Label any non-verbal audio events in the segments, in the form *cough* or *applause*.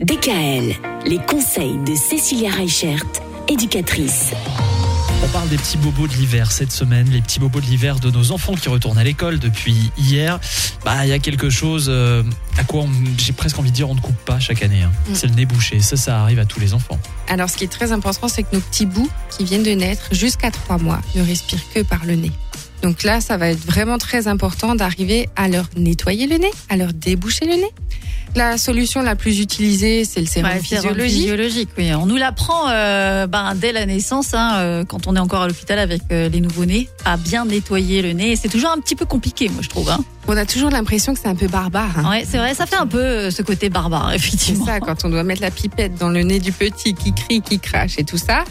DKL, les conseils de Cécilia Reichert, éducatrice. On parle des petits bobos de l'hiver cette semaine, les petits bobos de l'hiver de nos enfants qui retournent à l'école depuis hier. Bah, il y a quelque chose euh, à quoi j'ai presque envie de dire on ne coupe pas chaque année. hein. Mm. C'est le nez bouché. Ça, ça arrive à tous les enfants. Alors, ce qui est très important, c'est que nos petits bouts qui viennent de naître jusqu'à trois mois ne respirent que par le nez. Donc là, ça va être vraiment très important d'arriver à leur nettoyer le nez, à leur déboucher le nez. La solution la plus utilisée, c'est le sérum Ouais, physiologique. physiologique, oui. On nous l'apprend euh, ben, dès la naissance, hein, euh, quand on est encore à l'hôpital avec euh, les nouveau-nés, à bien nettoyer le nez. C'est toujours un petit peu compliqué, moi, je trouve. Hein. On a toujours l'impression que c'est un peu barbare. hein. Ouais, c'est vrai, ça fait un peu euh, ce côté barbare, C'est effectivement. ça, quand on doit mettre la pipette dans le nez du petit qui crie, qui crache et tout ça.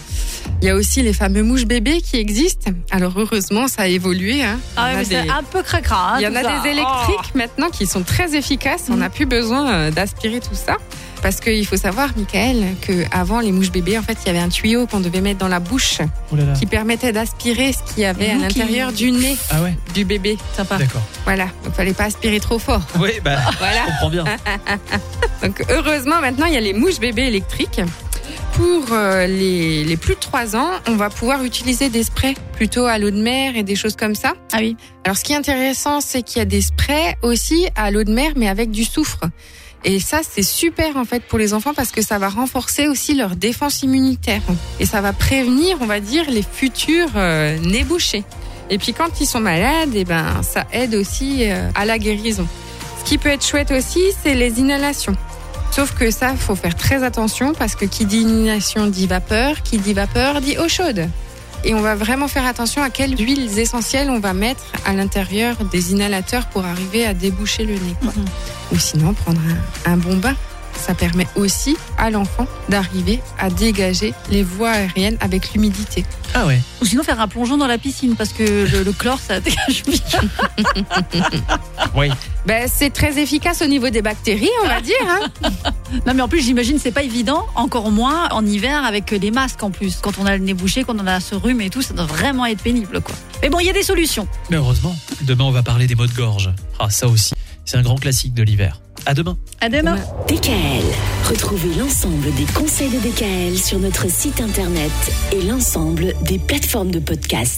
Il y a aussi les fameux mouches bébés qui existent. Alors heureusement, ça a évolué. Hein. Ah ouais, mais c'est des- un peu cracra. hein, Il y en a ça. des électriques maintenant qui sont très efficaces. On n'a plus besoin euh, d'aspirer tout ça. Parce qu'il faut savoir, Michael, qu'avant les mouches bébés, en fait, il y avait un tuyau qu'on devait mettre dans la bouche Oh là là. qui permettait d'aspirer ce qu'il y avait à l'intérieur du nez Ah ouais, du bébé. Oh, sympa. d'accord. Voilà, donc fallait pas aspirer trop fort. Oui, bah, *laughs* Voilà. je comprends bien. *laughs* Donc heureusement, maintenant, il y a les mouches bébés électriques. Pour euh, les, les plus de 3 ans, on va pouvoir utiliser des sprays plutôt à l'eau de mer et des choses comme ça. Ah oui. Alors, ce qui est intéressant, c'est qu'il y a des sprays aussi à l'eau de mer, mais avec du soufre. Et ça, c'est super en fait pour les enfants parce que ça va renforcer aussi leur défense immunitaire et ça va prévenir, on va dire, les futurs euh, nez bouchés. Et puis quand ils sont malades, et ben ça aide aussi euh, à la guérison. Ce qui peut être chouette aussi, c'est les inhalations. Sauf que ça, faut faire très attention parce que qui dit inhalation dit vapeur, qui dit vapeur dit eau chaude. Et on va vraiment faire attention à quelles huiles essentielles on va mettre à l'intérieur des inhalateurs pour arriver à déboucher le nez. Mhm. Ou sinon, prendre un, un bon bain. Ça permet aussi à l'enfant d'arriver à dégager les voies aériennes avec l'humidité. Ah ouais. Ou sinon faire un plongeon dans la piscine parce que le, le chlore, ça *laughs* dégage bien. Oui. Ben, c'est très efficace au niveau des bactéries, on va dire. hein. Non, mais en plus, j'imagine c'est pas évident, encore moins en hiver avec les masques en plus. Quand on a le nez bouché, quand on a ce rhume et tout, ça doit vraiment être pénible, quoi. Mais bon, il y a des solutions. Mais heureusement, demain on va parler des maux de gorge. Ah, ça aussi, c'est un grand classique de l'hiver. À demain. À demain. DKL, retrouvez l'ensemble des conseils de DKL sur notre site internet et l'ensemble des plateformes de podcast.